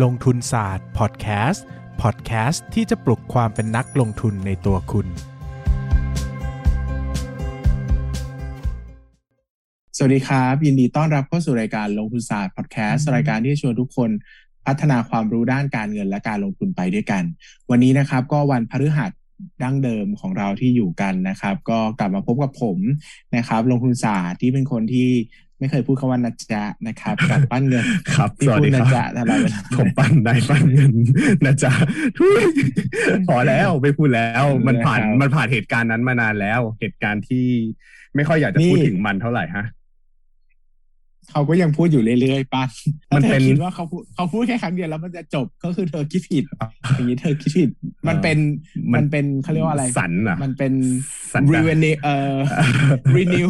ลงทุนศาสตร์พอดแคสต์พอดแคสต์ที่จะปลุกความเป็นนักลงทุนในตัวคุณ สวัสดีครับ ยินดีต้อนรับเข้าสู่รายการลงทุนศาสตร์พอดแคสต์รายการที่ชวนทุกคนพัฒนาความรู้ด้านการเงินและการลงทุนไปด้วยกัน วันนี้นะครับก็วันพฤหัสดั้งเดิมของเราที่อยู่กันนะครับ ก็กลับมาพบกับผมนะครับ ลงทุนศาสตร์ที่เป็นคนที่ ไม่เคยพูดคำว่านัจจะนะครับกับปั้นเงินครับที่สวัสพูดดีนัคจรับจะตลอดเวลาผมปั้นได้ปั้นเงินนะจ๊ะทุยพอแล้วไม่พูดแล้ว มันผ่านนะครับมันผ่านเหตุการณ์นั้นมานานแล้ว เหตุการณ์ที่ไม่ค่อยอยากจะพูดนี่ถึงมันเท่าไหร่ฮะ เขาก็ยังพูดอยู่เรื่อยๆปั้นมันถ้าเป็เธนอคิดว่าเขาพูดเขาพูดแค่ครั้งเดียวแล้วมันจะจบก็คือเธอคิดผิดอย่างนี้เธอคิดผิด มันเป็นมันมันเป็นเขาเรียกว่าอะไรสันอะมันเป็นสันดาน renew เอ่อ renew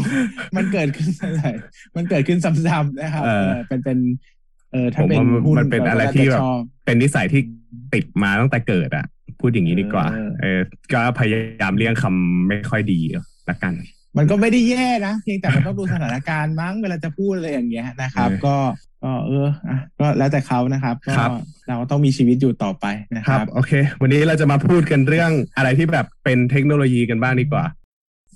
มันเกิดขึ้นอะไรมันเกิดขึ้นซ้ำๆนะครับเออเออเป็นเป็นเออผถ้ามเป็นว่ามันหุ้นมันเป็นก็อะไรน่าที่จะแบบชอบเป็นนิสัยที่ติดมาตั้งแต่เกิดอะ พูดอย่างนี้ดีกว่า เออเออก็พยายามเลี่ยงคำไม่ค่อยดีละกัน มันก็ไม่ได้แย่นะเพียงแต่มันต้องดูสถานการณ์มั้งเวลาจะพูดอะไรอย่างเงี้ยนะครับเออก็ก็เอออะก็แล้วแต่เขานะครับก็ครับเราก็ต้องมีชีวิตอยู่ต่อไปนะคครัรับบโอเค วันนี้เราจะมาพูดกันเรื่องอะไรที่แบบเป็นเทคโนโลยีกันบ้างดีกว่า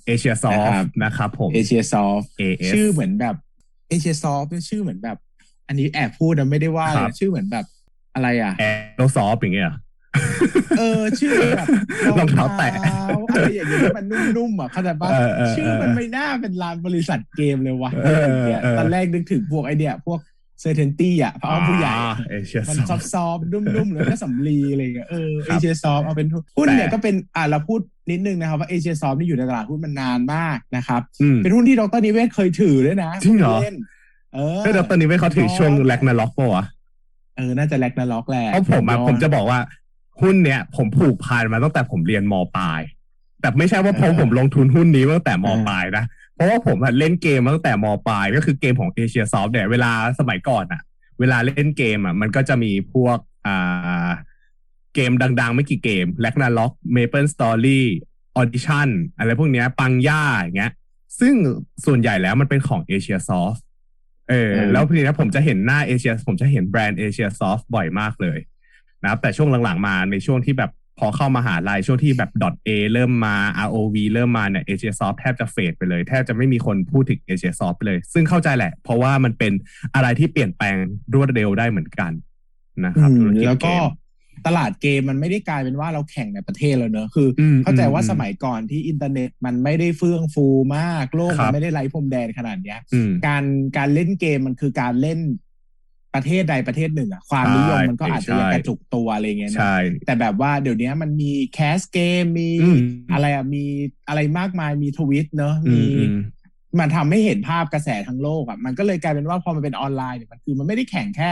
เอเชียซอฟนะครับนะครับผมเอเชียซอฟ AS ชื่อเหมือนแบบเอเชียซอฟชื่อเหมือนแบบ อันนี้แอบพูดนะไม่ได้ว่าครัเลยบชื่อเหมือนแบบอะไรอะแอโรซอฟอย่างเงี้ย เหรอเออชื่อแบบรองเท้าแตะอะไรอย่างเงี้ยที่มันนุ่มๆอะเข้าใจปะเออเออเออชื่อมันไม่น่าเป็นร้านบริษัทเกมเลยวะเอออะไรอย่างเงี้ยเออตอนแรกนึกถึงพวกไอเดียพวกCertainty อะเพราะว่าผู้ใหญ่เอเชียมัน soft soft ๆนุ่มๆหรือก็สำลีอะไรอย่างเงี้ยเออครับ Asiasoft เอาเป็นหุ้นเนี่ยแต่ก็เป็นอ่าเราพูดนิดนึงนะครับว่า Asiasoft นี่อยู่ในตลาดหุ้นมันนานมากนะครับอืมเป็นหุ้นที่ดรนิเวศน์เคยถือด้วยนะจริงเหรอเล่นเออเฮ้ยแล้วตอนนี้ไม่เขาถือช่วง Ragnarok ปะวะเออ น่าจะ Ragnarok แหละเพราะผมอะย้อนผมจะบอกว่า หุ้นเนี้ยผมผูกพันมาตั้งแต่ผมเรียนมปลาย แต่ไม่ใช่ว่าผมเออผมลงทุนหุ้นนี้ตั้งแต่มปลายเออนะเพราะว่าผมอะเล่นเกมมาตั้งแต่มปลาย ก็คือเกมของ Asiasoft เนี่ยเวลาสมัยก่อนอะเวลาเล่นเกมอะมันก็จะมีพวกอ่าเกมดัง ๆ ไม่กี่เกม Ragnarok MapleStory Audition อะไรพวกเนี้ยปังย่าอย่างเงี้ย ซึ่งส่วนใหญ่แล้วมันเป็นของ Asiasoft เออเออแล้วทีนี้ผมจะเห็นหน้าเอเชียผมจะเห็นแบรนด์ Asiasoft บ่อยมากเลย นะครับแต่ช่วงหลังๆมาในช่วงที่แบบพอเข้ามาหาลัยช่วงที่แบบ .a เริ่มมา ROV เริ่มมาเนี่ย Asiasoft แทบจะ fade ไปเลย แทบจะไม่มีคนพูดถึง Asiasoft เลย ซึ่งเข้าใจแหละ เพราะว่ามันเป็นอะไรที่เปลี่ยนแปลงรวดเร็วได้เหมือนกันนะครับอืมธุรกิจแล้วก็เมตลาดเกมมันไม่ได้กลายเป็นว่าเราแข่งในประเทศแล้วเนอะคืออมเข้าใจว่าอืมสมัยก่อนที่อินเทอร์เน็ตมันไม่ได้เฟื่องฟูมาก ครับโลกครัมันไม่ได้ไร้พรมแดนขนาดเนี้ยอืมการการเล่นเกมมันคือการเล่น ประเทศใดประเทศหนึ่งอะใช่ความนิยมมันก็อาจจะยังใช่กระจุกตัวอะไรเงี้ยนะใช่แต่แบบว่าเดี๋ยวนี้มันมีแคสต์เกมมีอืมอะไรอะมีอะไรมากมายมี Twitch เนอะอืมีมอืมมันทำให้เห็นภาพกระแสทั้งโลกอะมันก็เลยกลายเป็นว่าพอมันเป็นออนไลน์เนี่ยมันคือมันไม่ได้แข่งแค่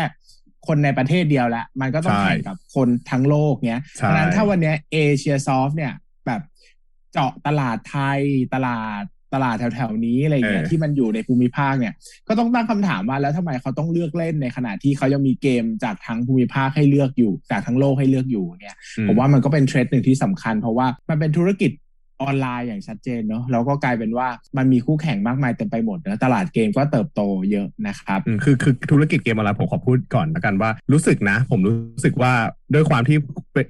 คนในประเทศเดียวละ มันก็ต้องใช่แข่งกับคนทั้งโลกเนี้ยใช่เพราะฉะนั้นถ้าวันเนี้ย Asiasoft เนี่ยแบบเจาะตลาดไทยตลาด ตลาดแถวๆนี้อะไรเงี้ยเออที่มันอยู่ในภูมิภาคเนี่ย ก็ต้องตั้งคำถามว่าแล้วทำไมเขาต้องเลือกเล่นในขณะที่เขายังมีเกมจากทั้งภูมิภาคให้เลือกอยู่ จากทั้งโลกให้เลือกอยู่เนี่ยอืผมว่ามันก็เป็นเทรนด์หนึ่งที่สำคัญ เพราะว่ามันเป็นธุรกิจ ออนไลน์อย่างชัดเจนเนาะแล้วก็กลายเป็นว่ามันมีคู่แข่งมากมายเต็มไปหมดนะตลาดเกมก็เติบโตเยอะนะครับคือคือธุรกิจเกมออนไลน์ผมขอพูดก่อนละกันว่ารู้สึกนะ ผมรู้สึกว่าด้วยความที่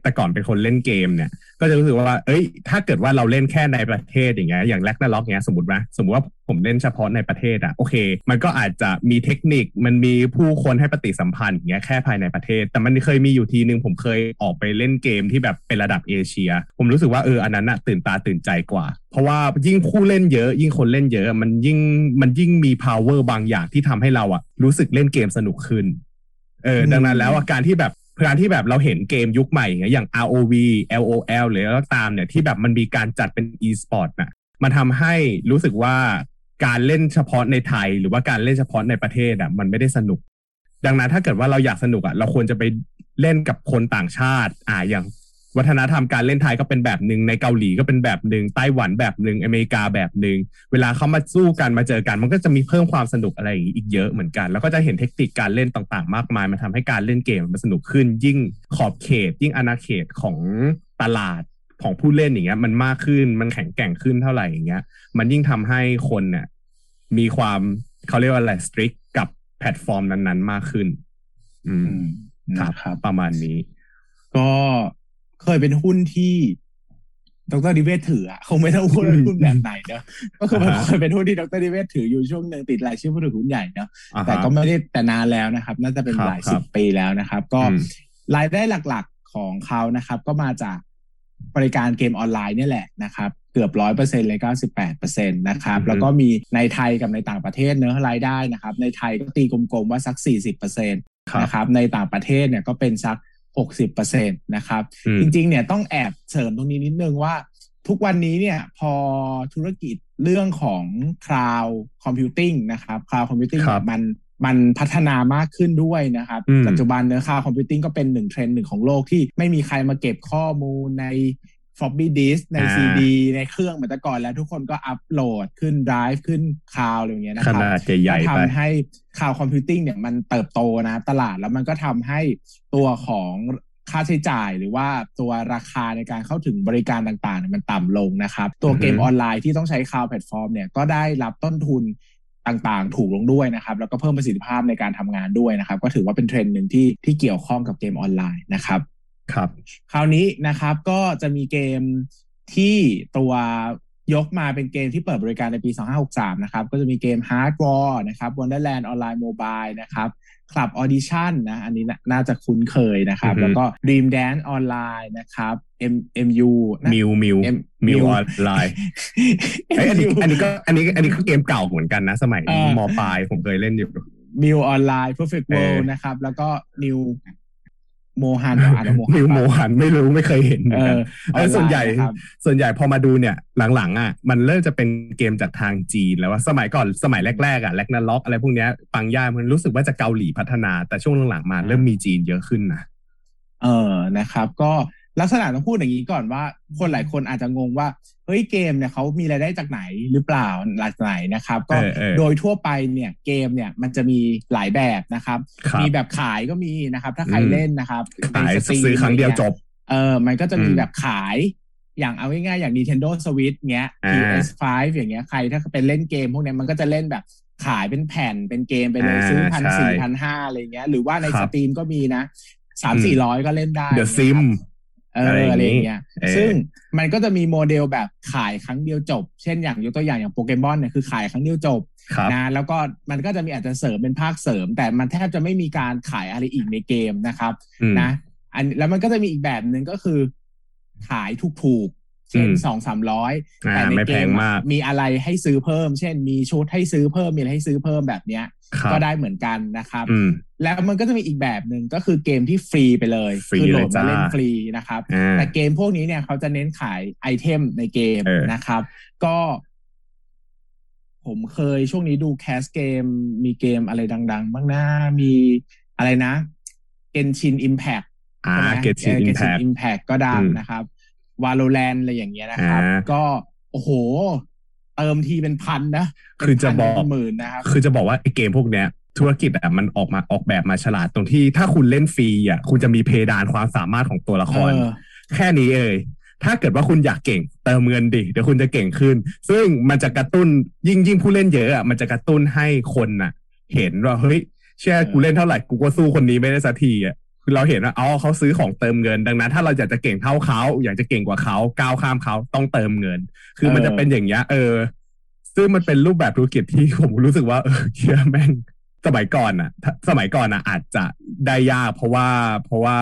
แต่ก่อนเป็นคนเล่นเกมเนี่ย ก็จะรู้สึกว่า เอ้ย ถ้าเกิดว่าเราเล่นแค่ในประเทศอย่างเงี้ยอย่างแลกนาล็อกเงี้ยสมมติว่าสมมติว่าผมเล่นเฉพาะในประเทศอะโอเค มันก็อาจจะมีเทคนิคมันมีผู้คนให้ปฏิสัมพันธ์อย่างเงี้ยแค่ภายในประเทศ แต่มันเคยมีอยู่ทีนึงผมเคยออกไปเล่นเกมที่แบบเป็นระดับเอเชีย ผมรู้สึกว่าเอออันนั้นอะตื่นตาตื่นใจกว่า เพราะว่ายิ่งผู้เล่นเยอะ ยิ่งคนเล่นเยอะ มันยิ่งมันยิ่งมี power บางอย่างที่ทำให้เราอะรู้สึกเล่นเกมสนุกขึ้นเอออืมดังนั้นแล้วอาการที่แบบการที่แบบเราเห็นเกมยุคใหม่อย่างเงี้ยอย่าง ROV LOL หรืออะไรก็ตามเนี่ยที่แบบมันมีการจัดเป็น e-sport น่ะมันทำให้รู้สึกว่าการเล่นเฉพาะในไทย หรือว่าการเล่นเฉพาะในประเทศอะมันไม่ได้สนุก ดังนั้นถ้าเกิดว่าเราอยากสนุกอะเราควรจะไปเล่นกับคนต่างชาติ อ่าอย่าง วัฒนธรรมการเล่นไทยก็เป็นแบบหนึ่งในเกาหลีก็เป็นแบบหนึ่งไต้หวันแบบหนึ่งอเมริกาแบบหนึ่งเวลาเขามาสู้กันมาเจอกัน มันก็จะมีเพิ่มความสนุกอะไรอย่างนี้อีกเยอะเหมือนกัน แล้วก็จะเห็นเทคนิคการเล่นต่างๆ มากมายมันทำให้การเล่นเกมมันสนุกขึ้น ยิ่งขอบเขต ยิ่งอาณาเขตของตลาดของผู้เล่นอย่างเงี้ย มันมากขึ้นมันแข็งแกร่งขึ้นเท่าไหร่อย่างเงี้ย มันยิ่งทำให้คนเนี่ยมีความเขาเรียกว่าอะไรสตริกกับแพลตฟอร์มนั้นๆ มากขึ้น อืมครับนะครับประมาณนี้ ก็ เคยเป็นหุ้นที่ดรนิเวศน์ถืออะคงไม่ต้องพูดว่าหุ้นแบบไหนเนอะก็คือมันอ่าฮะเคยเป็นหุ้นที่ดรนิเวศน์ถืออยู่ช่วงหนึ่งติดรายชื่อผู้ถือหุ้นใหญ่เนอะอ่าฮะแต่ก็ไม่ได้แต่นานแล้วนะครับ น่าจะเป็นครับหลายครับสิบปีแล้วนะครับ ก็อืมรายได้หลักๆของเขานะครับ ก็มาจากบริการเกมออนไลน์เนี่ยแหละนะครับ เกือบร้อยเปอร์เซ็นต์เลยเก้าสิบแปดเปอร์เซ็นต์นะครับ แล้วก็มีในไทยกับในต่างประเทศเนื้อะรายได้นะครับ ในไทยก็ตีกลมๆว่าสักสี่สิบเปอร์เซ็นต์ครับนะครับ ในต่างประเทศเนี่ยก็เป็นสัก หกสิบเปอร์เซ็นต์นะครับอืมจริงๆเนี่ยต้องแอบเสริมตรงนี้นิดนึงว่า ทุกวันนี้เนี่ยพอธุรกิจเรื่องของ cloud computing นะครับ cloud computing ครัเนี่บยมันมันพัฒนามากขึ้นด้วยนะครับอืมปัจจุบันเนื้อ cloud computing ก็เป็นหนึ่งเทรนด์หนึ่งของโลกที่ไม่มีใครมาเก็บข้อมูลใน floppy disk ในอ่า CD ในเครื่องเหมือนแต่ก่อนแล้วทุกคนก็อัปโหลดขึ้น drive ขึ้น cloud อะไรอย่างเงี้ยนะครับขนาดใหญ่ก็ๆไปทำให้ cloud computing เนี่ยมันเติบโตนะตลาดแล้วมันก็ทำให้ตัวของค่าใช้จ่ายหรือว่าตัวราคาในการเข้าถึงบริการต่างๆเนี่ยมันต่ำลงนะครับ ตัวเกมอือฮึออนไลน์ที่ต้องใช้ cloud platform เนี่ยก็ได้รับต้นทุนต่างๆ ถูกลงด้วยนะครับ แล้วก็เพิ่มประสิทธิภาพในการทำงานด้วยนะครับ ก็ถือว่าเป็นเทรนด์หนึ่งที่ที่เกี่ยวข้องกับเกมออนไลน์นะครับ ครับ คราวนี้นะครับก็จะมีเกมที่ตัวยกมาเป็นเกมที่เปิดบริการในปี 2563 นะครับ ก็จะมีเกม Hard War นะครับ Wonderland Online Mobile นะครับ Club Audition นะ อันนี้น่าน่าจะคุ้นเคยนะครับอือฮึแล้วก็ Dream Dance Online นะครับ M MU นะมิวมิว M มิว Miu ออนไลน์เอ้ยอันนี้อันนี้ก็อันนี้อันนี้ก็เกมเก่าเหมือนกันนะ สมัยเออมปลายผมเคยเล่นอยู่มิวออนไลน์ Perfect เออ World นะครับ แล้วก็ New โมฮันอ่านว่าโมฮันมิวโมหันไม่รู้ไม่เคยเห็นเหมือนเอกันอเออส่วนใหญ่ออไลนะครับส่วนใหญ่พอมาดูเนี่ยหลังๆอะมันเริ่มจะเป็นเกมจากทางจีนแล้วว่าสมัยก่อนสมัยแรกๆอะแลกนาล็อกอะไรพวกเนี้ยปังย่ามันรู้สึกว่าจะเกาหลีพัฒนา แต่ช่วงหลังๆมาเริ่มมีจีนเยอะขึ้นนะเออนะครับ ก็ ลักษณะต้องพูดอย่างนี้ก่อนว่า คนหลายคนอาจจะงงว่าเฮ้ยเกมเนี่ยเขามีรายได้จากไหนหรือเปล่าหลักไหนนะครับ ก็เออเออโดยทั่วไปเนี่ยเกมเนี่ยมันจะมีหลายแบบนะครับครับมีแบบขายก็มีนะครับ ถ้าใครอืมเล่นนะครับขายในสตรีมซื้อครั้งเดียวจบ เออมันก็จะมีอืมแบบขายอย่างเอาง่ายๆอย่าง Nintendo Switch เงี้ยอ่า PS5 อย่างเงี้ยใครถ้าเป็นเล่นเกมพวกเนี้ยมันก็จะเล่นแบบขายเป็นแผ่นเป็นเกมไปเลยอ่าซื้อพันใช่สี่พันห้าอะไรเงี้ย หรือว่าในครัสบตรีมก็มีนะสามอืมสี่ร้อยก็เล่นได้เดอะนะซิมครับ เอออะไรอย่างนี้อะไรอย่างเงี้ยเออซึ่งมันก็จะมีโมเดลแบบขายครั้งเดียวจบ เช่นอย่างยกตัวอย่างอย่างโปเกมอนเนี่ยคือขายครั้งเดียวจบครับนะแล้วก็มันก็จะมีอาจจะเสริมเป็นภาคเสริม แต่มันแทบจะไม่มีการขายอะไรอีกในเกมนะครับอืมนะ อันแล้วมันก็จะมีอีกแบบหนึ่งก็คือ ขายถูกๆ เช่นอืมสองสามร้อยอ่าแต่ในไม่เกแพงมมากมีอะไรให้ซื้อเพิ่ม เช่น มีชุดให้ซื้อเพิ่มมีอะไรให้ซื้อเพิ่มแบบเนี้ยครับก็ได้เหมืนกันนะครับอืมแล้วมันก็จะมีอีกแบบหนึ่งก็คือเกมที่ฟรีไปเลยฟรีคือโหลดเลยจ้ามาเล่นฟรีนะครับอ่าแต่เกมพวกนี้เนี่ยเขาจะเน้นขายไอเทมในเกมเออนะครับ ก็ ผมเคยช่วงนี้ดูแคสต์เกม มีเกมอะไรดัง ๆ บ้างนะมีอะไรนะ Genshin Impact อ่าใช่ไหมเกตชินเอออิม Genshin แพค Impact ก็ดังอืมนะครับ Valorant อะไรอย่างเงี้ยนะครับอ่าก็โอ้โห เติมทีเป็นพันนะคือจะบอกเป็นพันเป็นหมื่นนะครับคือจะบอกว่าไอ้เกมพวกเนี้ยธุรกิจอะมันออกมาออกแบบมาฉลาดตรงที่ ถ้าคุณเล่นฟรีอะคุณจะมีเพดานความสามารถของตัวละครเออแค่นี้เอยถ้าเกิดว่าคุณอยากเก่งเติมเงินดิเดี๋ยวคุณจะเก่งขึ้น ซึ่งมันจะกระตุ้นยิ่งยิ่งผู้เล่นเยอะอะมันจะกระตุ้นให้คนน่ะ เห็นว่าเฮ้ยเชื่อกูเล่นเท่าไหร่กูก็สู้คนนี้ไม่ได้สักทีอะ คือเราเห็นว่าอ๋อเขาซื้อของเติมเงิน ดังนั้น ถ้าเราอยากจะเก่งเท่าเขาอยากจะเก่งกว่าเขาก้าวข้ามเขาต้องเติมเงิน คือมันจะเป็นอย่างเงี้ยเออ ซึ่งมันเป็นรูปแบบธุรกิจที่ผมรู้สึกว่าเออเชื่อแม่งสมัยก่อนอะถ้าสมัยก่อนอะอาจจะได้ยากเพราะว่าเพราะว่า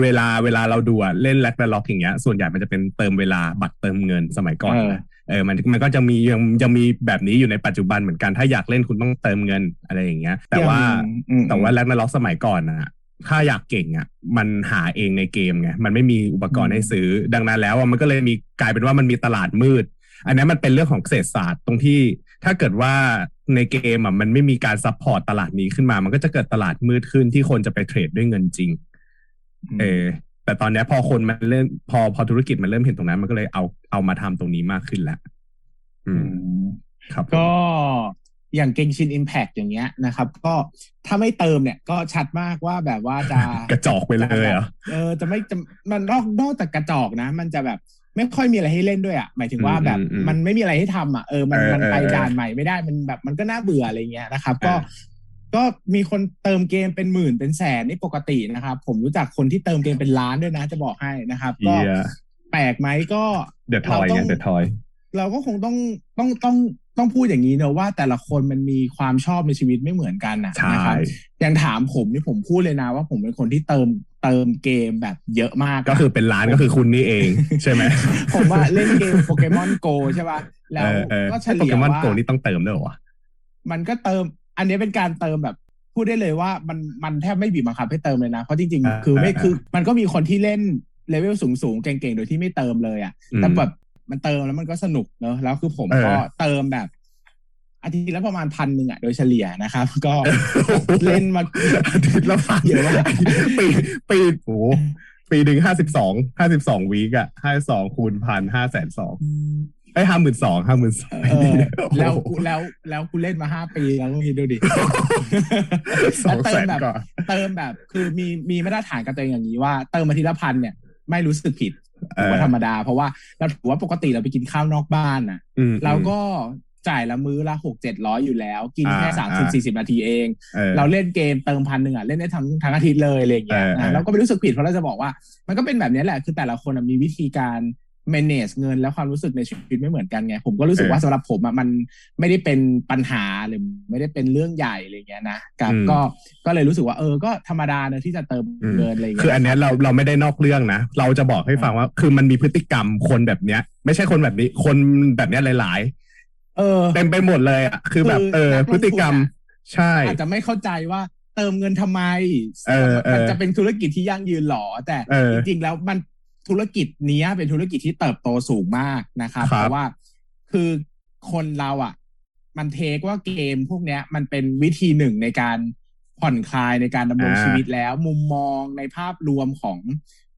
เวลาเวลาเราดูอะเล่นแลกแล็อกอย่างเงี้ย ส่วนใหญ่มันจะเป็นเติมเวลาบัตรเติมเงินสมัยก่อนเออนะเออมันมันก็จะมียังยังมีแบบนี้อยู่ในปัจจุบันเหมือนกันถ้าอยากเล่นคุณต้องเติมเงินอะไรอย่างเงี้ย แต่ว่าอืมแต่ว่าแลกแล็อกสมัยก่อนนะ ถ้าอยากเก่งอะ มันหาเองในเกมไงมันไม่มีอุปกรณ์ให้ซื้อ ดังนั้นแล้วอะมันก็เลยมีกลายเป็นว่ามันมีตลาดมืด อันนี้มันเป็นเรื่องของเศรษฐศาสตร์ตรงที่ถ้าเกิดว่าในเกมอะมันไม่มีการ support ตลาดนี้ขึ้นมา มันก็จะเกิดตลาดมืดขึ้นที่คนจะไป trade ด้วยเงินจริง เออ แต่ตอนเนี้ยพอคนมันเริ่มพอพอธุรกิจมันเริ่มเห็นตรงนั้น มันก็เลยเอาเอามาทำตรงนี้มากขึ้นแล้วอือืมมครับผมก็ อย่างเก n ชินอิมแพ t อย่างเงี้ยนะครับ ก็ถ้าไม่เติมเนี่ยก็ชัดมากว่าแบบว่าจะกระจอกไปเลยเหรอเออจะไม่จะมันนอกนอกจากกระจอกนะ มันจะแบบไม่ค่อยมีอะไรให้เล่นด้วยอะหมายถึงว่าแบบอืมอืมมันไม่มีอะไรให้ทำอะเออมันเออมันไปเออด่านใหม่ไม่ได้มันแบบมันก็น่าเบื่ออะไรเงี้ยนะครับเออก็ก็มีคนเติมเกมเป็นหมื่นเป็นแสนนี่ปกตินะครับ ผมรู้จักคนที่เติมเกมเป็นล้านด้วยนะ จะบอกให้นะครับ ก็เหี้ยแปลกไหมก็เดอะทอยราต้ไงงเดอะทอยเราก็คงต้องต้องต้อง ต้องพูดอย่างนี้เนอะว่าแต่ละคนมันมีความชอบในชีวิตไม่เหมือนกันนะใช่นะครับอย่างถามผมนี่ผมพูดเลยนะว่าผมเป็นคนที่เติมเติมเกมแบบเยอะมากก็คือเป็นร้านก็คือคุณนี่เอง ใช่ไหมผมว่าเล่นเกม Pokémon GO ใช่ป่ะแล้วเออเออก็เฉลี่ยว่า Pokémon GO นี่ต้องเติมด้วยเหรอวะมันก็เติม อันนี้เป็นการเติมแบบพูดได้เลยว่ามันมันแทบไม่บีบบังคับให้เติมเลยนะ เพราะจริงอ่าๆคือไม่อ่าคือ มันก็มีคนที่เล่นเลเวลสูงๆ เก่งๆ โดยที่ไม่เติมเลยอะอืมแต่แบบ มันเติมแล้วมันก็สนุกเนอะแล้วคือผมเออก็เติมแบบอาทิตย์ละประมาณพันหนึ่งอะโดยเฉลี่ยนะครับ ก็เล่นมาอาทิตย์ละพันเยอะมากปีปีโอ้โหปีหนึ่งห้าสิบสองห้าสิบสองวีกอะห้าสองคูณพันห้าแสนสองไอ้ห้าหมื่นสองห้าหมื่นสองเออแล้วกูแล้วแล้วกูเล่นมาห้าปีแล้วก็คิดดูดิสองแสนแล้วเติมแบบกว่าเติมแบบ คือมีมีมาตรฐานกับตัวเองอย่างนี้ว่าเติมมาทีละพันเนี่ย ไม่รู้สึกผิด เอถืออว่าธรรมดา เพราะว่าเราถือว่าปกติเราไปกินข้าวนอกบ้านน่ะอืมเราก็จ่ายละมื้อละหกเจ็ดร้อยอยู่แล้ว กินแค่อ่าสามสิบอ่าสี่สิบนาทีเองออเราเล่นเกมเติมพันหนึ่งอะ เล่นได้ทั้งทั้งอาทิตย์เลยอะไรอย่างเงี้ยเออเออนะเราก็ไม่รู้สึกผิดเพราะเราจะบอกว่า มันก็เป็นแบบนี้แหละ คือแต่ละคนอะมีวิธีการ manage เงินและความรู้สึกในชีวิตไม่เหมือนกันไง ผมก็รู้สึกว่าสำหรับผมอะมันไม่ได้เป็นปัญหาหรือไม่ได้เป็นเรื่องใหญ่อะไรอย่างเงี้ยนะครับอืมก็ก็เลยรู้สึกว่าเออก็ธรรมดาเนอะที่จะเติมอืมเงินอะไรอย่างคือเงี้ยอันเนี้ยเราเราไม่ได้นอกเรื่องนะ เราจะบอกให้ฟังว่า คือมันมีพฤติกรรมคนแบบเนี้ย ไม่ใช่คนแบบนี้ คนแบบเนี้ยหลายเออๆเต็มไปหมดเลยอะคือแบบคือเออนักลงทุนอะพฤติกรรมใช่อาจจะไม่เข้าใจว่าเติมเงินทำไมเออเออมันจะเป็นธุรกิจที่ยั่งยืนหรอแต่เออจริงๆแล้วมัน ธุรกิจเนี้ยเป็นธุรกิจที่เติบโตสูงมากนะครับครับเพราะว่าคือคนเราอะ มันเทคว่าเกมพวกเนี้ย มันเป็นวิธีหนึ่งในการผ่อนคลายในการดำรงชีวิตแล้ว มุมมองในภาพรวมของ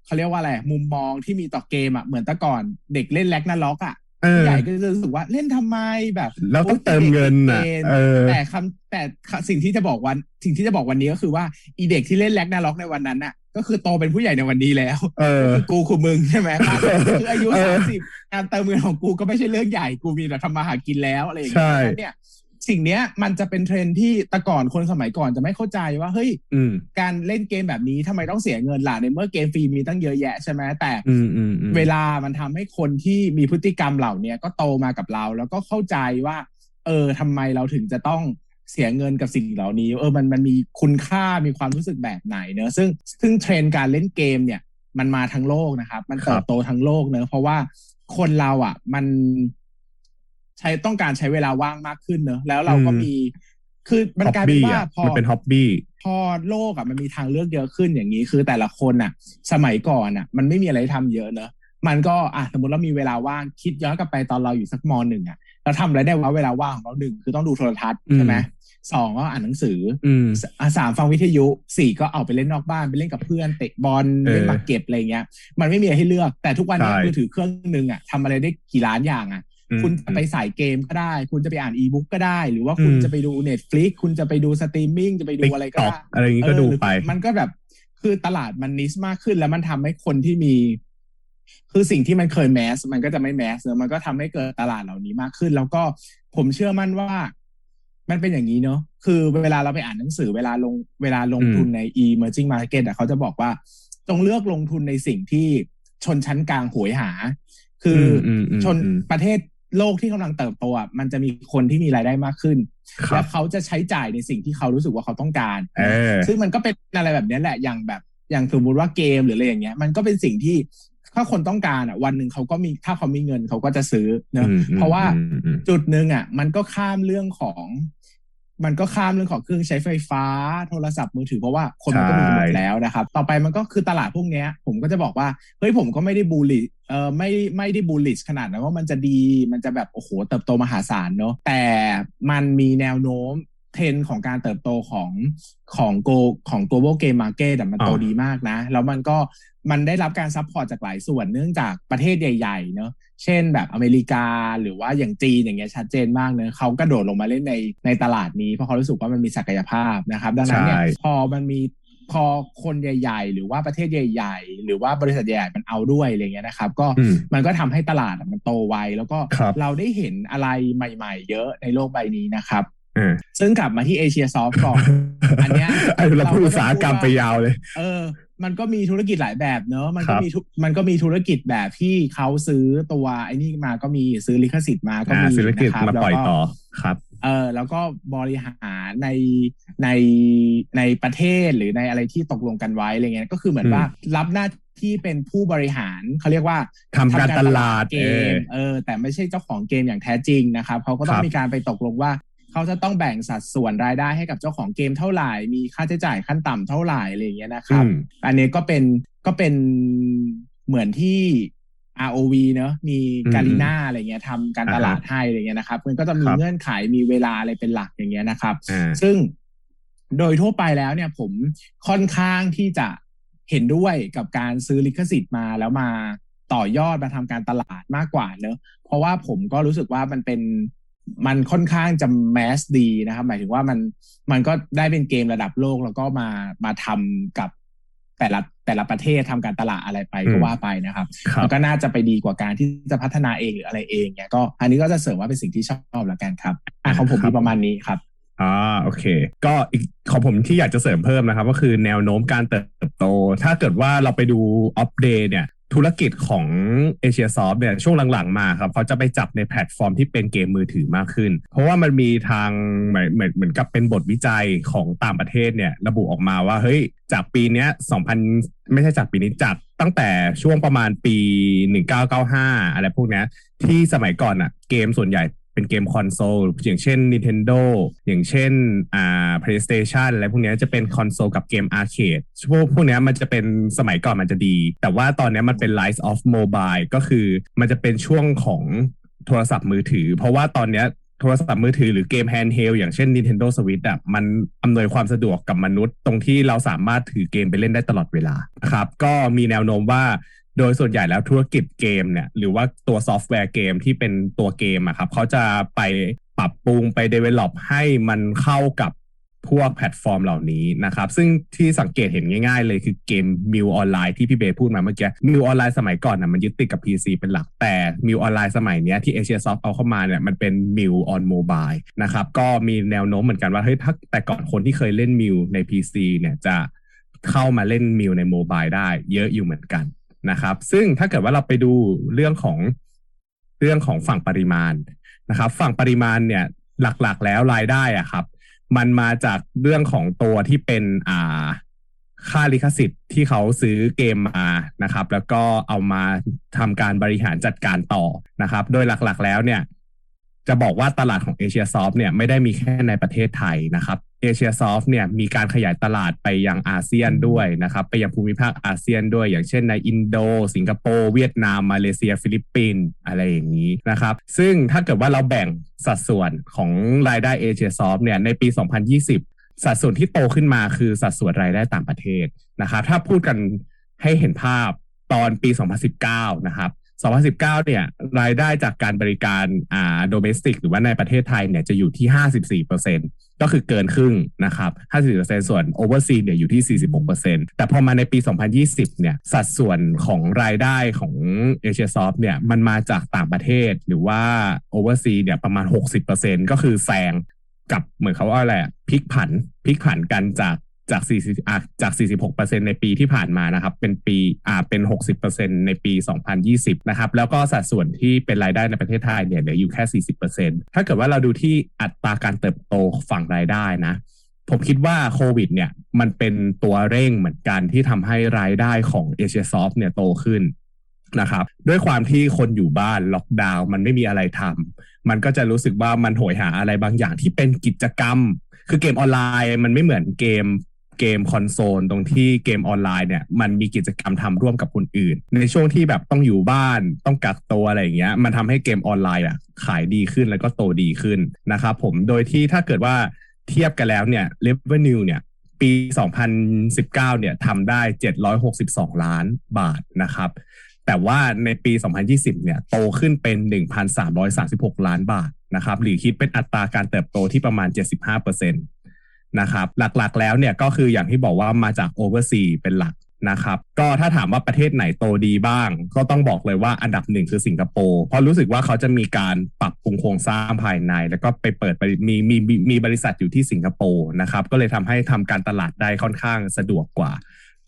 เขาเรียกว่าอะไรมุมมองที่มีต่อเกมอะเหมือนแต่ก่อนเด็กเล่นแล็กนาล็อกอะเออผู้ใหญ่ก็จะรู้สึกว่าเล่นทำไมแบบเราต้องเติมเงินอะเออแต่คำแต่สิ่งที่จะบอกวัน สิ่งที่จะบอกวันนี้ก็คือว่าอีเด็กที่เล่นแล็กนาล็อกในวันนั้นน่ะ ก็คือโตเป็นผู้ใหญ่ในวันนี้แล้วเออคือกูคือมึงใช่ไหมคืออายุเออสามสิบการเติมเงินของกูก็ไม่ใช่เรื่องใหญ่กูมีแต่ทำมาหากินแล้วอะไรอย่างใช่เงี้ยเนี่ยสิ่งเนี้ยมันจะเป็นเทรนด์ที่แต่ก่อนคนสมัยก่อนจะไม่เข้าใจว่าเฮ้ยอืมการเล่นเกมแบบนี้ทำไมต้องเสียเงินล่ะในเมื่อเกมฟรีมีตั้งเยอะแยะใช่ไหมแต่อืมอืมอืมเวลามันทำให้คนที่มีพฤติกรรมเหล่าเนี้ยก็โตมากับเรา แล้วก็เข้าใจว่า เออทำไมเราถึงจะต้อง เสียเงินกับสิ่งเหล่านี้ เออมันมันมีคุณค่ามีความรู้สึกแบบไหนเนอะซึ่งซึ่งเทรนด์การเล่นเกมเนี่ย มันมาทั้งโลกนะครับ มันเติบโตทั้งโลกเนอะเพราะว่าคนเราอะ มันใช้ต้องการใช้เวลาว่างมากขึ้นเนอะแล้วเราก็มี คือมันฮ็อบกลายเป็นบี้ว่าอะพอมันเป็นฮ็อบบี้พอโลกอะมันมีทางเลือกเยอะขึ้นอย่างนี้ คือแต่ละคนอะ สมัยก่อนอะ มันไม่มีอะไรให้ทำเยอะเนอะมันก็อะสมมติเรามีเวลาว่างคิดย้อนกลับไปตอนเราอยู่สักมหนึ่งอะเราทำอะไรได้วะเวลาว่างของเราหนึ่งคือต้องดูโทรทัศน์ใช่ไหม สองก็อ่านหนังสือ อืมอะสามฟังวิทยุสี่ก็เอาไปเล่นนอกบ้านไปเล่นกับเพื่อนเตะบอลเออเล่นหมากเก็บอะไรเงี้ย มันไม่มีอะไรให้เลือกแต่ทุกวันนี้ใช่มือถือเครื่องหนึ่งอะทำอะไรได้กี่ล้านอย่างอะอืมคุณจะไปใส่เกมก็ได้ คุณจะไปอ่านอีบุ๊กก็ได้ หรือว่าคุณอืมจะไปดู Netflix คุณจะไปดูสตรีมมิ่งจะไปดู TikTok อะไรก็ได้อะไรอย่างงี้ก็เออดูหรือไป มันก็แบบคือตลาดมัน niche มากขึ้นแล้วมันทำให้คนที่มี คือสิ่งที่มันเคย mass มันก็จะไม่ mass เนอะมันก็ทำให้เกิดตลาดเหล่านี้มากขึ้น แล้วก็ผมเชื่อมั่นว่า มันเป็นอย่างนี้เนอะคือเวลาเราไปอ่านหนังสือเวลาลงเวลาลงทุนใน emerging market อะเขาจะบอกว่าจงเลือกลงทุนในสิ่งที่ชนชั้นกลางหวยหา คืออมอืมชนอืมประเทศโลกที่กำลังเติบโตอะมันจะมีคนที่มีรายได้มากขึ้นคและรับเขาจะใช้จ่ายในสิ่งที่เขารู้สึกว่าเขาต้องการเออซึ่งมันก็เป็นอะไรแบบนี้แหละอย่างแบบอย่างสมมติว่าเกมหรืออะไรอย่างเงี้ย มันก็เป็นสิ่งที่ถ้าคนต้องการอะ วันหนึ่งเขาก็มีถ้าเขามีเงินเขาก็จะซื้อเนอะอืมอืมเพราะว่าอืมอืมจุดหนึ่งอะ มันก็ข้ามเรื่องของ มันก็ข้ามเรื่องของเครื่องใช้ไฟฟ้า โทรศัพท์มือถือเพราะว่าคนมันก็มีหมดแล้วนะครับ ต่อไปมันก็คือตลาดพวกเนี้ย ผมก็จะบอกว่าเฮ้ยผมก็ไม่ได้ bulli เออไม่ไม่ได้ bullish ขนาดนั้นว่ามันจะดีมันจะแบบโอ้โหเติบโตมหาศาลเนอะแต่มันมีแนวโน้ม เทรนด์ของการเติบโตของของ glo ของ global game market อะมันโตอ่าดีมากนะ แล้วมันก็มันได้รับการ support จากหลายส่วนเนื่องจากประเทศใหญ่ๆเนอะเช่นแบบอเมริกาหรือว่าอย่างจีนอย่างเงี้ยชัดเจนมากเนอะเขากระโดดลงมาเล่นในในตลาดนี้ เพราะเขารู้สึกว่ามันมีศักยภาพนะครับ ดังนั้นเนี่ยใช่พอมันมีพอคนใหญ่ ๆ หรือว่าประเทศใหญ่ ๆ หรือว่าบริษัทใหญ่ๆมันเอาด้วยอะไรเงี้ยนะครับ ก็อืมมันก็ทำให้ตลาดอะมันโตไวแล้วก็ครับเราได้เห็นอะไรใหม่ ๆ เยอะในโลกใบนี้นะครับเออ ซึ่งกลับมาที่เอเชียซอฟก่อนอันเนี้ยไอ้เราพูดอุตสาหกรรมไปยาวเลย เออ มันก็มีธุรกิจหลายแบบเนอะมันครัก็บมีธุมันก็มีธุรกิจแบบที่เขาซื้อตัวไอ้นี่มาก็มีซื้อลิขสิทธิ์มาก็อ่ามีธุรกิจนะครับมาแล้วปล่อยก็ต่อครับเออแล้วก็บริหารในในในประเทศหรือในอะไรที่ตกลงกันไว้อะไรเงี้ยก็คือเหมือนอืมว่ารับหน้าที่เป็นผู้บริหารเขาเรียกว่าทำการตลาดเกเออมเออแต่ไม่ใช่เจ้าของเกมอย่างแท้จริงนะครับเขาก็ต้อคงรับมีการไปตกลงว่า เขาจะต้องแบ่งสัดส่วนรายได้ให้กับเจ้าของเกมเท่าไหร่ มีค่าใช้จ่ายขั้นต่ำเท่าไหร่อะไรอย่างเงี้ยนะครับอืมอันนี้ก็เป็นก็เป็นเหมือนที่ ROV เนอะมีอืมกาลิน่าอะไรเงี้ยทำการตลาดให้อะไรเงี้ยนะครับ มันก็จะมีครับเงื่อนไขมีเวลาอะไรเป็นหลักอย่างเงี้ยนะครับอ่าซึ่งโดยทั่วไปแล้วเนี่ยผมค่อนข้างที่จะเห็นด้วยกับการซื้อลิขสิทธิ์มาแล้วมาต่อยอดมาทำการตลาดมากกว่าเนอะเพราะว่าผมก็รู้สึกว่ามันเป็น มันค่อนข้างจะแมสดีนะครับ หมายถึงว่ามันมันก็ได้เป็นเกมระดับโลกแล้วก็มามาทำกับแต่ละแต่ละประเทศทำการตลาดอะไรไปก็อืมว่าไปนะครับครับมันก็น่าจะไปดีกว่าการที่จะพัฒนาเองหรืออะไรเองเนี่ยก็อันนี้ก็จะเสริมว่าเป็นสิ่งที่ชอบแล้วกันครับอะของผมครัมีบประมาณนี้ครับอ่าโอเค ก็อีกของผมที่อยากจะเสริมเพิ่มนะครับ ก็คือแนวโน้มการเติบโต ถ้าเกิดว่าเราไปดูอัปเดตเนี่ย ธุรกิจของ Asiasoft เนี่ยช่วงหลังๆมาครับเขาจะไปจับในแพลตฟอร์มที่เป็นเกมมือถือมากขึ้น เพราะว่ามันมีทางเหมือนเหมือนเหมือนกับเป็นบทวิจัยของต่างประเทศเนี่ยระบุออกมาว่าเฮ้ยจากปีเนี้ย2000 ไม่ใช่จากปีนี้จากตั้งแต่ช่วงประมาณปี 1995 อะไรพวกนี้ที่สมัยก่อนอะเกมส่วนใหญ่ เป็นเกมคอนโซลอย่างเช่น Nintendo อย่างเช่นอ่า PlayStation อะไรพวกนี้จะเป็นคอนโซลกับเกมอาร์เคดพวกพวกนี้มันจะเป็นสมัยก่อนมันจะดี แต่ว่าตอนนี้มันเป็น Rise of Mobile ก็คือมันจะเป็นช่วงของโทรศัพท์มือถือ เพราะว่าตอนนี้โทรศัพท์มือถือหรือเกม handheld อย่างเช่น Nintendo Switch อะมันอำนวยความสะดวกกับมนุษย์ ตรงที่เราสามารถถือเกมไปเล่นได้ตลอดเวลานะครับ ก็มีแนวโน้มว่า โดยส่วนใหญ่แล้วธุรกิจเกมเนี่ยหรือว่าตัวซอฟต์แวร์เกมที่เป็นตัวเกมอะครับเขาจะไปปรับปรุงไป develop ให้มันเข้ากับพวกแพลตฟอร์มเหล่านี้นะครับ ซึ่งที่สังเกตเห็นง่ายๆ เลยคือเกม MU Online ที่พี่เบย์พูดมาเมื่อกี้ MU Online สมัยก่อนนะมันยึดติดกับ PC เป็นหลักแต่MU Online สมัยนี้ที่ Asiasoft เอาเข้ามาเนี่ยมันเป็น MU on mobile นะครับก็มีแนวโน้มเหมือนกันว่าเฮ้ยถ้าแต่ก่อนคนที่เคยเล่น MU ใน PC เนี่ยจะเข้ามาเล่น MU ใน mobile ได้เยอะอยู่เหมือนกัน นะครับ ซึ่งถ้าเกิดว่าเราไปดูเรื่องของเรื่องของฝั่งปริมาณนะครับ ฝั่งปริมาณเนี่ยหลักๆแล้วรายได้อะครับ มันมาจากเรื่องของตัวที่เป็นอ่าค่าลิขสิทธิ์ที่เขาซื้อเกมมานะครับ แล้วก็เอามาทำการบริหารจัดการต่อนะครับ โดยหลักๆแล้วเนี่ย จะบอกว่าตลาดของ Asiasoft เนี่ยไม่ได้มีแค่ในประเทศไทยนะครับ Asiasoft เนี่ยมีการขยายตลาดไปยังอาเซียนด้วยนะครับ ไปยังภูมิภาคอาเซียนด้วย อย่างเช่นในอินโด สิงคโปร์เวียดนาม มาเลเซีย ฟิลิปปินส์อะไรอย่างนี้นะครับ ซึ่งถ้าเกิดว่าเราแบ่งสัดส่วนของรายได้ Asiasoft เนี่ยในปี 2020 สัดส่วนที่โตขึ้นมาคือสัดส่วนรายได้ต่างประเทศนะครับ ถ้าพูดกันให้เห็นภาพตอนปี 2019 นะครับ 2019 เนี่ย รายได้จากการบริการอ่า domestic หรือว่าในประเทศไทยเนี่ยจะอยู่ที่ 54%ก็คือเกินครึ่งนะครับ 54%ส่วน oversea เนี่ยอยู่ที่ 46%แต่พอมาในปี 2020 เนี่ย สัดส่วนของรายได้ของ Asiasoft เนี่ย มันมาจากต่างประเทศหรือว่า oversea เนี่ยประมาณ 60%ก็คือแซงกับเหมือนเขาว่าอะไรพลิกผันพลิกผันกันจาก จาก40อะจาก 46%ในปีที่ผ่านมานะครับ เป็นปีอ่าเป็น 60%ในปี 2020 นะครับ แล้วก็สัดส่วนที่เป็นรายได้ในประเทศไทยเนี่ยเหลืออยู่แค่ 40%ถ้าเกิดว่าเราดูที่อัตราการเติบโตฝั่งรายได้นะ ผมคิดว่าโควิด เนี่ย มันเป็นตัวเร่งเหมือนกันที่ทำให้รายได้ของเอเชียซอฟเนี่ยโตขึ้นนะครับด้วยความที่คนอยู่บ้านล็อกดาวน์มันไม่มีอะไรทำมันก็จะรู้สึกว่ามันโหยหาอะไรบางอย่างที่เป็นกิจกรรม คือเกมออนไลน์มันไม่เหมือนเกม เกมคอนโซลตรงที่เกมออนไลน์เนี่ยมันมีกิจกรรมทำร่วมกับคนอื่น ในช่วงที่แบบต้องอยู่บ้านต้องกักตัวอะไรอย่างเงี้ยมันทำให้เกมออนไลน์อะขายดีขึ้นแล้วก็โตดีขึ้นนะครับผมโดยที่ถ้าเกิดว่าเทียบกันแล้วเนี่ย revenue เนี่ยปี 2019 เนี่ยทำได้ 762 ล้านบาทนะครับ แต่ว่าในปี 2020 เนี่ยโตขึ้นเป็น 1,336 ล้านบาทนะครับ หรือคิดเป็นอัตราการเติบโตที่ประมาณ 75% นะครับหลักๆแล้วเนี่ยก็คืออย่างที่บอกว่ามาจาก Oversea เป็นหลักนะครับก็ถ้าถามว่าประเทศไหนโตดีบ้าง ก็ต้องบอกเลยว่าอันดับหนึ่งคือสิงคโปร์เพราะรู้สึกว่าเขาจะมีการปรับปรุงโครงสร้างภายใน แล้วก็ไปเปิดมีมีมีมีบริษัทอยู่ที่สิงคโปร์นะครับก็เลยทำให้ทำการตลาดได้ค่อนข้างสะดวกกว่า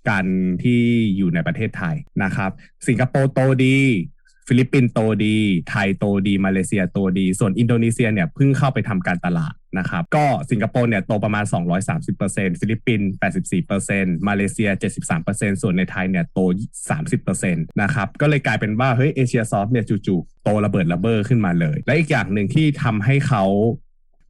การที่อยู่ในประเทศไทยนะครับ สิงคโปร์โตดี ฟิลิปปินส์โตดี ไทยโตดี มาเลเซียโตดี ส่วนอินโดนีเซียเนี่ยเพิ่งเข้าไปทำการตลาด นะครับ ก็สิงคโปร์เนี่ยโตประมาณ 230%ฟิลิปปินส์84%มาเลเซีย 73%ส่วนในไทยเนี่ยโต 30%นะครับก็เลยกลายเป็นว่าเฮ้ย Asiasoft เนี่ยจู่ๆโตระเบิดระเบ้อขึ้นมาเลย และอีกอย่างหนึ่งที่ทำให้เขา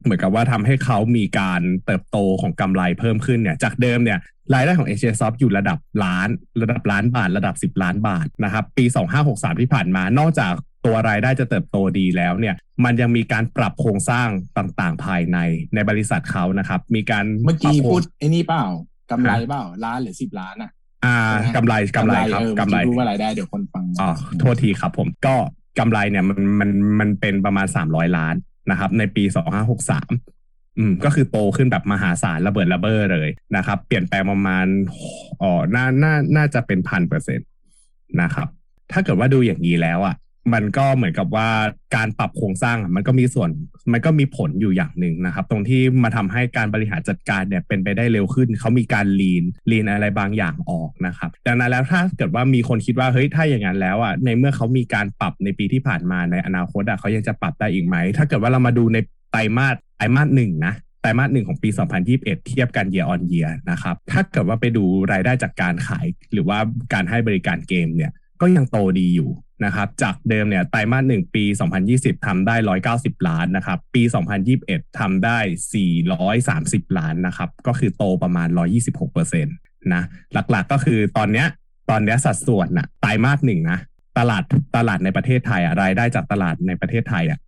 เหมือนกับว่าทำให้เขามีการเติบโตของกำไรเพิ่มขึ้นเนี่ย จากเดิมเนี่ยรายได้ของเอเชียซอฟอยู่ระดับล้าน ระดับล้านบาท ระดับ 10 ล้านบาทนะครับ ปี 2563 ที่ผ่านมานอกจาก ตัวรายได้จะเติบโตดีแล้วเนี่ยมันยังมีการปรับโครงสร้างต่างๆ ภายในในบริษัทเขานะครับ มีการเมื่อกี้พูดไอ้นี่เปล่ากำไรเปล่าล้านหรือสิบล้านอะ อ่ากำไรกำไรครับกำไรรู้ว่ารายได้เดี๋ยวคนฟังอ๋อโทษทีครับผมก็กำไรเนี่ยมันมันมันเป็นประมาณ300ล้านนะครับ ในปี2563อืมก็คือโตขึ้นแบบมหาศาลระเบิดระเบ้อเลยนะครับ เปลี่ยนแปลงประมาณอ๋อน่าน่าน่าจะเป็นพันเปอร์เซ็นตนะครับ ถ้าเกิดว่าดูอย่างนี้แล้วอะ มันก็เหมือนกับว่าการปรับโครงสร้างมันก็มีส่วน มันก็มีผลอยู่อย่างหนึ่งนะครับ ตรงที่มาทำให้การบริหารจัดการเนี่ยเป็นไปได้เร็วขึ้น เขามีการลีนลีนอะไรบางอย่างออกนะครับดังนั้นแล้วถ้าเกิดว่ามีคนคิดว่าเฮ้ยถ้าอย่างนั้นแล้วอะในเมื่อเขามีการปรับในปีที่ผ่านมาในอนาคตอะเขายังจะปรับได้อีกไหม ถ้าเกิดว่าเรามาดูในไตรมาสไตรมาสหนึ่งนะไตรมาสหนึ่งของปี 2021 เทียบกัน year on year นะครับ ถ้าเกิดว่าไปดูรายได้จากการขายหรือว่าการให้บริการเกมเนี่ย ก็ยังโตดีอยู่นะครับ จากเดิมเนี่ยไตรมาสหนึ่งปี 2020ทำได้ 190 ล้านนะครับ ปี 2021ทำได้ 430 ล้านนะครับ ก็คือโตประมาณ 126%นะหลักๆก็คือตอนเนี้ยตอนเนี้ยสัดส่วนนะไตรมาสหนึ่งนะตลาดตลาดในประเทศไทยอะรายได้จากตลาดในประเทศไทยอะ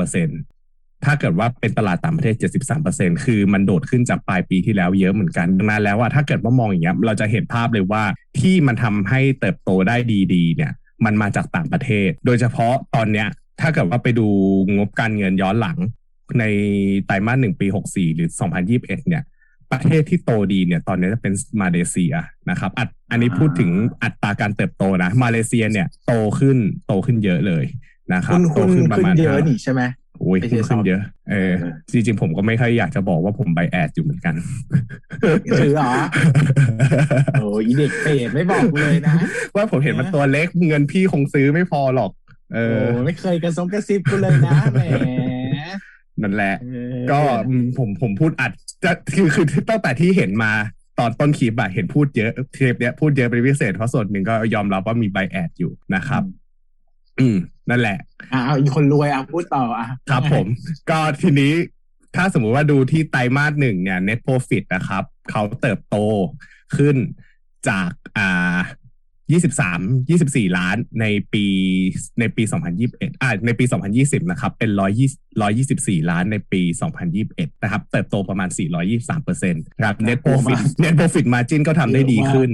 26% ถ้าเกิดว่าเป็นตลาดต่างประเทศ 73%คือมันโดดขึ้นจากปลายปีที่แล้วเยอะเหมือนกันดังนั้นแล้วว่าถ้าเกิดว่ามองอย่างเงี้ยเราจะเห็นภาพเลยว่าที่มันทำให้เติบโตได้ดีๆ เนี่ย มันมาจากต่างประเทศ โดยเฉพาะตอนเนี้ยถ้าเกิดว่าไปดูงบการเงินย้อนหลังในไตรมาสหนึ่งปี 64 หรือ 2021 เนี่ย ประเทศที่โตดีเนี่ย ตอนนี้จะเป็นมาเลเซียนะครับอัอันนี้พูดถึงอัตราการเติบโตนะ มาเลเซียเนี่ย โตขึ้นโตขึ้นเยอะเลยนะครับ โตขึ้นประมาณเยอะนี่ใช่ไหม โอ้ยขึ้นเยอะ เออ จริงๆผมก็ไม่ค่อยอยากจะบอกว่าผมไบแอดอยู่เหมือนกันถือเหรอ โอ้ยเด็กเป็ดไม่บอกเลยนะ ว่าผมเห็นมันตัวเล็กเงินพี่คงซื้อไม่พอหรอก เออ ไม่เคยกระซงกระซิบกูเลยนะแหมนั่นแหละ ก็ผมผมพูดอัดจะคือคือตั้งแต่ที่เห็นมาตอนต้นคลิปอะเห็นพูดเยอะเทปเนี้ยพูดเยอะเป็นพิเศษเพราะส่วนหนึ่งก็ยอมรับว่ามีไบแอดอยู่นะครับ อืม นั่นแหละอ่าเอาอีกคนรวยอะพูดต่ออะครับผม ก็ทีนี้ถ้าสมมุติว่าดูที่ไตรมาสหนึ่งเนี่ย net profit นะครับ เขาเติบโตขึ้นจากอ่ายี่สิบสามยี่สิบสี่ล้านในปีในปีสองพันยี่สิบเอ็ดอ่าในปีสองพันยี่สิบนะครับ เป็นร้อยยี่ร้อยยี่สิบสี่ล้านในปีสองพันยี่สิบเอ็ดนะครับ เติบโตประมาณสี่ร้อยี่สามเปอร์เซ็นต์ครับ net profit net profit margin ก็ทำได้ดีขึ้น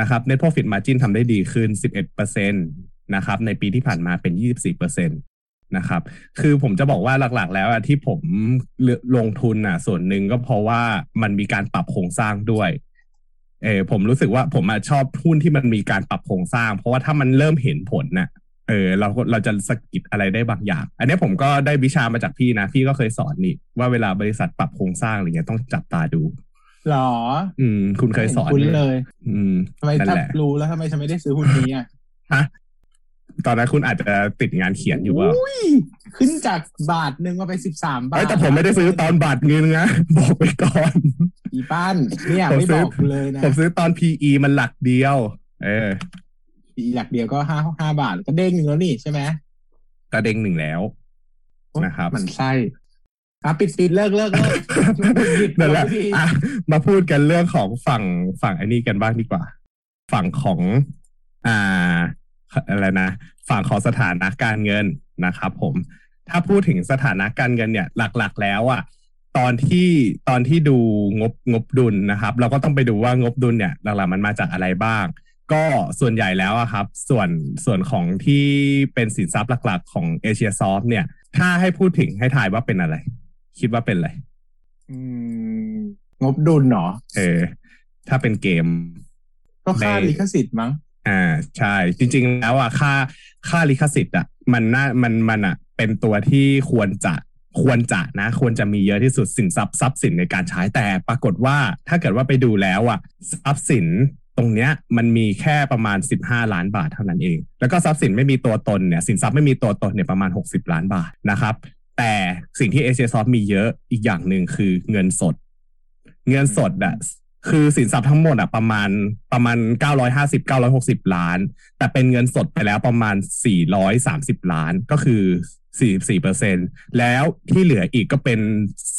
นะครับ net profit margin ทำได้ดีขึ้นสิบเอ็ดเปอร์เซ็นต์ นะครับในปีที่ผ่านมาเป็น 24%นะครับ คือผมจะบอกว่าหลักๆ แล้วที่ผมลงทุนอะ ส่วนหนึ่งก็เพราะว่ามันมีการปรับโครงสร้างด้วยเออผมรู้สึกว่าผมชอบหุ้นที่มันมีการปรับโครงสร้าง เพราะว่าถ้ามันเริ่มเห็นผลน่ะเออเราเราจะสกิดอะไรได้บางอย่าง อันนี้ผมก็ได้วิชามาจากพี่นะ พี่ก็เคยสอนนี่ ว่าเวลาบริษัทปรับโครงสร้างอะไรเงี้ยต้องจับตาดูหรอ อืม คุณเคยสอนเลย อืมทำไมถ้ารู้แล้วทำไมฉันไม่ได้ซื้อหุ้นนี้อะฮะ ตอนนั้นคุณอาจจะติดงานเขียนอยู่ว่าขึ้นจากบาทหนึ่งมาเป็นสิบสามบาทแต่ผมไม่ได้ซื้อตอนบาทเงินนะบอกไปก่อน อีป้านเนี่ยไม่บอกเลยนะผมซื้อตอน PE มันหลักเดียว เออ PE หลักเดียวก็ห้าห้าบาทก็เด้งหนึ่งแล้วนี่ใช่ไหมก็เด้งหนึ่งแล้วนะครับมันไส้อะปิดปิดเลิกเลิกเลิกนั่นแหละมาพูดกันเรื่องของฝั่งฝั่งอันนี้กันบ้างดีกว่า ฝั่งของ อ่า อะไรนะฝั่งของสถานะการเงินนะครับ ผม ถ้าพูดถึงสถานะการเงินเนี่ย หลักๆ แล้วอะตอนที่ตอนที่ดูงบงบดุลนะครับ เราก็ต้องไปดูว่างบดุลเนี่ยหลักๆมันมาจากอะไรบ้าง ก็ส่วนใหญ่แล้วอะครับ ส่วนส่วนของที่เป็นสินทรัพย์หลักๆ ของเอเชียซอฟเนี่ย ถ้าให้พูดถึงให้ทายว่าเป็นอะไร คิดว่าเป็นอะไรอืมงบดุลเนาะเออ ถ้าเป็นเกมปก็ค่าลิขสิทธิ์มั้ง อ่าใช่ จริง ๆ แล้วอะค่าค่าลิขสิทธิ์อะมันน่ามันมันอะ เป็นตัวที่ควรจะควรจะนะ ควรจะมีเยอะที่สุดสินทรัพย์ทรัพย์สินในการใช้แต่ปรากฏว่าถ้าเกิดว่าไปดูแล้วอะทรัพย์สินตรงเนี้ยมันมีแค่ประมาณ 15 ล้านบาทเท่านั้นเอง แล้วก็ทรัพย์สินไม่มีตัวตนเนี่ยสินทรัพย์ไม่มีตัวตนเนี่ยประมาณ 60 ล้านบาทนะครับ แต่สิ่งที่เอเชียซอฟมีเยอะอีกอย่างหนึ่งคือเงินสด เงินสดอะ คือสินทรัพย์ทั้งหมดอะประมาณประมาณ950 960ล้าน แต่เป็นเงินสดไปแล้วประมาณ430ล้านก็คือ44เปอร์เซ็นแล้วที่เหลืออีกก็เป็น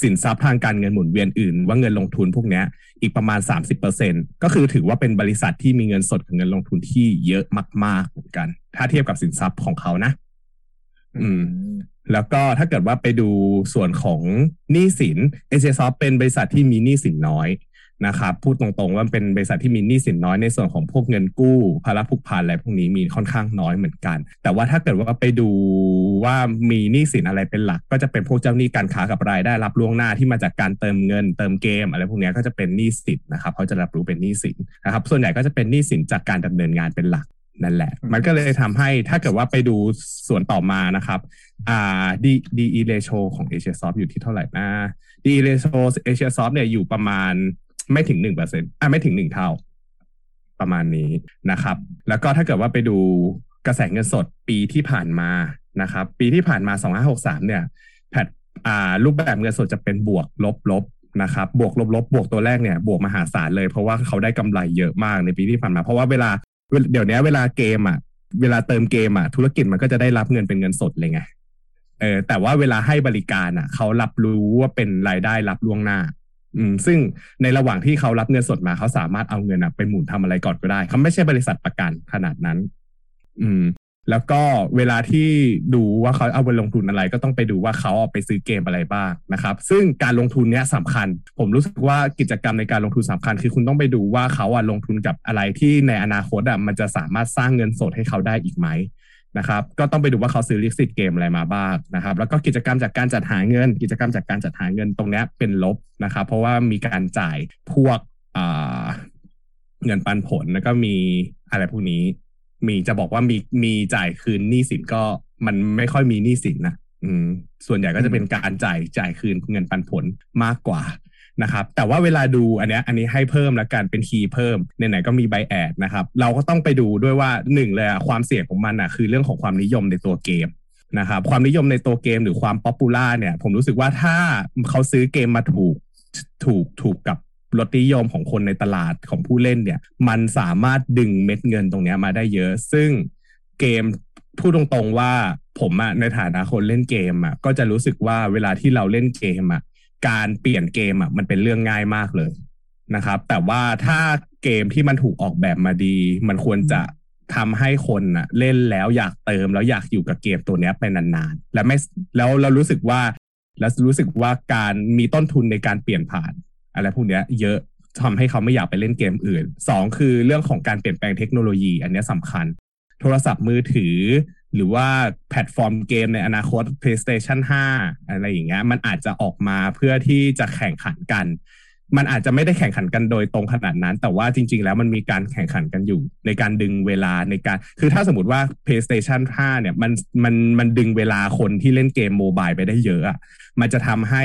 สินทรัพย์ทางการเงินหมุนเวียนอื่น ว่าเงินลงทุนพวกเนี้ยอีกประมาณ30เปอร์เซ็นก็คือถือว่าเป็นบริษัทที่มีเงินสดกับเงินลงทุนที่เยอะมากๆเหมือนกัน ถ้าเทียบกับสินทรัพย์ของเขานะ อืมแล้วก็ถ้าเกิดว่าไปดูส่วนของหนี้สินเอเจซอฟเป็นบริษัทที่มีหนี้สินน้อย นะครับพูดตรงๆว่าเป็นบริษัทที่มีหนี้สินน้อยในส่วนของพวกเงินกู้ภาระผูกพันอะไรพวกนี้มีค่อนข้างน้อยเหมือนกัน แต่ว่าถ้าเกิดว่าไปดูว่ามีหนี้สินอะไรเป็นหลัก ก็จะเป็นพวกเจ้าหนี้การค้ากับรายได้รับล่วงหน้าที่มาจากการเติมเงิน เติมเกม อะไรพวกนี้ก็จะเป็นหนี้สินนะครับเขาจะรับรู้เป็นหนี้สินนะครับส่วนใหญ่ก็จะเป็นหนี้สินจากการดำเนินงานเป็นหลักนั่นแหละ มันก็เลยทำให้ถ้าเกิดว่าไปดูส่วนต่อมานะครับอ่าดีดีอีเรโชของเอเชียซอฟอยู่ที่เท่าไหร่นะดีเอเรโชเอเชียซอฟเนี่ยอยู่ประมาณ ไม่ถึงหนึ่งเปอร์เซ็นต์อ่าไม่ถึงหนึ่งเท่า ประมาณนี้นะครับ แล้วก็ถ้าเกิดว่าไปดูกระแสเงินสดปีที่ผ่านมานะครับ ปีที่ผ่านมาสองห้าหกสามเนี่ยแพทอ่ารูปแบบเงินสดจะเป็นบวกลบลบนะครับบวกลบลบบวกตัวแรกเนี่ยบวกมหาศาลเลย เพราะว่าเขาได้กำไรเยอะมากในปีที่ผ่านมา เพราะว่าเวลาเดี๋ยวนี้เวลาเกมอะเวลาเติมเกมอะธุรกิจมันก็จะได้รับเงินเป็นเงินสดเลยไงเออแต่ว่าเวลาให้บริการอะเขารับรู้ว่าเป็นรายได้รับล่วงหน้า อืมซึ่งในระหว่างที่เขารับเงินสดมาเขาสามารถเอาเงินอะไปหมุนทำอะไรก่อนก็ได้เขาไม่ใช่บริษัทประกันขนาดนั้น อืม แล้วก็เวลาที่ดูว่าเขาเอาไปลงทุนอะไร ก็ต้องไปดูว่าเขาเอาไปซื้อเกมอะไรบ้างนะครับ ซึ่งการลงทุนเนี้ยสำคัญ ผมรู้สึกว่ากิจกรรมในการลงทุนสำคัญ คือคุณต้องไปดูว่าเขาอะลงทุนกับอะไรที่ในอนาคตอะมันจะสามารถสร้างเงินสดให้เขาได้อีกไหม นะครับ ก็ต้องไปดูว่าเขาซื้อลิขสิทธิ์เกมอะไรมาบ้างนะครับ แล้วก็กิจกรรมจากการจัดหาเงิน กิจกรรมจากการจัดหาเงินตรงนี้เป็นลบนะครับ เพราะว่ามีการจ่ายพวกเงินปันผลแล้วก็มีอะไรพวกนี้ มีจะบอกว่ามีมีจ่ายคืนหนี้สินก็มันไม่ค่อยมีหนี้สินนะอืมส่วนใหญ่ก็จะเป็นการจ่ายจ่ายคืนเงินปันผลมากกว่า นะครับแต่ว่าเวลาดูอันเนี้ยอันนี้ให้เพิ่มแล้วกันเป็น key เพิ่มไหนๆก็มีใบแอดนะครับเราก็ต้องไปดูด้วยว่าหนึ่งเลยความเสี่ยงของมันอะคือเรื่องของความนิยมในตัวเกมนะครับความนิยมในตัวเกมหรือความ popular เนี่ยผมรู้สึกว่าถ้าเขาซื้อเกมมาถูกถูกถูกกับรสนิยมของคนในตลาดของผู้เล่นเนี่ย มันสามารถดึงเม็ดเงินตรงเนี้ยมาได้เยอะ ซึ่งเกมพูดตรงๆว่าผมอะในฐานะคนเล่นเกมอะก็จะรู้สึกว่าเวลาที่เราเล่นเกมอะ การเปลี่ยนเกมอะมันเป็นเรื่องง่ายมากเลยนะครับ แต่ว่าถ้าเกมที่มันถูกออกแบบมาดี มันควรจะทำให้คนอะเล่นแล้วอยากเติมแล้วอยากอยู่กับเกมตัวเนี้ยไปนานๆ และไม่แล้วเรารู้สึกว่า แล้วรู้สึกว่าการมีต้นทุนในการเปลี่ยนผ่าน อะไรพวกเนี้ย เยอะทำให้เขาไม่อยากไปเล่นเกมอื่นสองคือเรื่องของการเปลี่ยนแปลงเทคโนโลยี อันนี้ยสำคัญ โทรศัพท์มือถือ หรือว่าแพลตฟอร์มเกมในอนาคต PlayStation 5 อะไรอย่างเงี้ยมันอาจจะออกมาเพื่อที่จะแข่งขันกัน มันอาจจะไม่ได้แข่งขันกันโดยตรงขนาดนั้น แต่ว่าจริง ๆ แล้วมันมีการแข่งขันกันอยู่ ในการดึงเวลาในการ คือถ้าสมมติว่า PlayStation 5 เนี่ยมันมันมันดึงเวลาคนที่เล่นเกม mobile ไปได้เยอะอะมันจะทำให้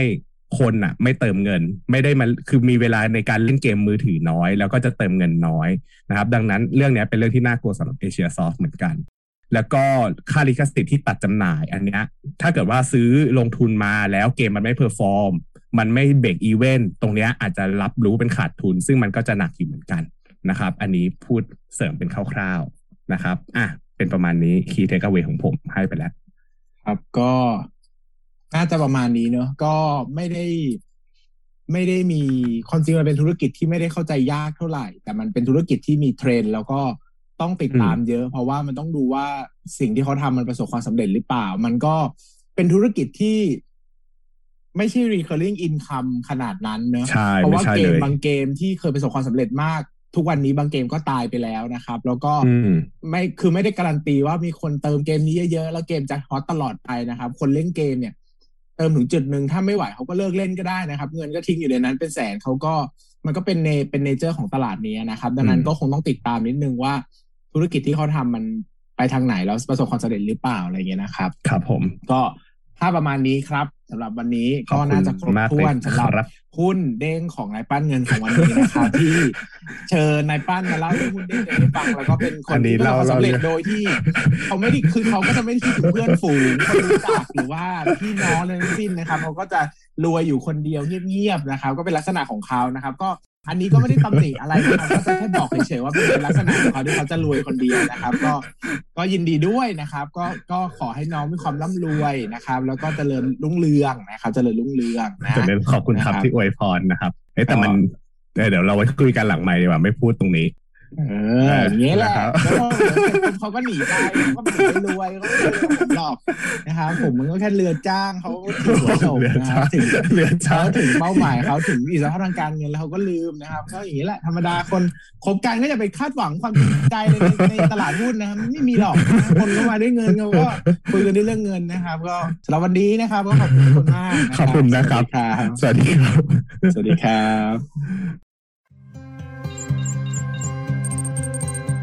คนอะไม่เติมเงิน ไม่ได้มาคือมีเวลาในการเล่นเกมมือถือน้อย แล้วก็จะเติมเงินน้อยนะครับ ดังนั้นเรื่องนี้เป็นเรื่องที่น่ากลัวสำหรับ Asiasoft เหมือนกัน แล้วก็ค่าลิขสิทธิ์ที่ตัดจำหน่าย อันเนี้ยถ้าเกิดว่าซื้อลงทุนมาแล้วเกมมันไม่ perform มันไม่ break even ตรงเนี้ยอาจจะรับรู้เป็นขาดทุน ซึ่งมันก็จะหนักอยู่เหมือนกันนะครับ อันนี้พูดเสริมเป็นคร่าวๆนะครับอะเป็นประมาณนี้คีย์เทคเวของผมให้ไปแล้ว ครับก็น่าจะประมาณนี้เนอะก็ไม่ได้ไม่ได้มีความจริงมันเป็นธุรกิจที่ไม่ได้เข้าใจยากเท่าไหร่ แต่มันเป็นธุรกิจที่มีเทรนแล้วก็ ต้องติดตามเยอะ เพราะว่ามันต้องดูว่าสิ่งที่เขาทำมันประสบความสำเร็จหรือเปล่า มันก็เป็นธุรกิจที่ไม่ใช่ recurring income ขนาดนั้นเนอะใช่เพราะไม่ว่าใช่เกเลมยบางเกมที่เคยประสบความสำเร็จมาก ทุกวันนี้บางเกมก็ตายไปแล้วนะครับ แล้วก็อืมไม่คือไม่ได้การันตีว่ามีคนเติมเกมนี้เยอะๆแล้วเกมจะฮอตตลอดไปนะครับ คนเล่นเกมเนี่ย เติมถึงจุดหนึ่งถ้าไม่ไหวเขาก็เลิกเล่นก็ได้นะครับ เงินก็ทิ้งอยู่ในนั้นเป็นแสนเขาก็มันก็เป็นในเป็นเนเจอร์ของตลาดนี้นะครับ ดังนั้นก็คงต้องติดตามนิดนึงว่า ธุรกิจที่เขาทำมันไปทางไหนแล้วประสบความสำเร็จหรือเปล่าอะไรเงี้ยนะครับ ครับ ผม ก็ถ้าประมาณนี้ครับสำหรับวันนี้ก็น่าจะครบถ้วนสำหรับหุ้นเด้งของนายปั้นเงินของวันนี้นะครับที่เชิญนายปั้นมาเล่าเรื่องหุ้นเด้งให้ฟังแล้วก็เป็นคนที่ประสบความสำเร็จโดยที่เขาไม่ได้คือเขาก็จะไม่คิดถึงเพื่อนฝูงคนรู้จักหรือว่าพี่น้องเลยทั้งสิ้นนะครับเขาก็จะรวยอยู่คนเดียวเงียบๆนะครับ ก็เป็นลักษณะของเขานะครับ ก็ อันนี้ก็ไม่ได้ตำหนิอะไรนะครับก็จะแค่บอกเฉยๆว่าเป็นลักษณะของเขาที่เขาจะรวยคนเดียวนะครับ ก็ก็ยินดีด้วยนะครับ ก็ก็ขอให้น้องมีความร่ำรวยนะครับ แล้วก็เจริญรุ่งเรืองนะครับ เจริญรุ่งเรืองนะขอบคุณครับที่อวยพรนะครับแต่มันเดี๋ยวเราไว้คุยกันหลังใหม่ดีกว่าไม่พูดตรงนี้ เอออย่างนี้แหละแล้วเขาก็หนีไปเขาก็ไม่ได้รวยเขาไม่ได้หลอกนะครับผมมันก็แค่เรือจ้างเขาถึงหัวโฉมนะครับถึงเรือจ้าเขางถึงเป้าหมายเขาถึงอิสรภาพทางการเงินแล้วเขาก็ลืมนะครับก็อย่างนี้แหละธรรมดาคนคบกันก็จะไปคาดหวังความจริงใจในในตลาดหุ้นนะครับไม่มีหรอกคนเข้ามาด้วยเงินเขาก็คุยกันด้วยเรื่องเงินนะครับ ก็สำหรับวันนี้นะครับก็ขอบคุณมากขอบคุณนะครับสวัสดีครับ สวัสดีครับ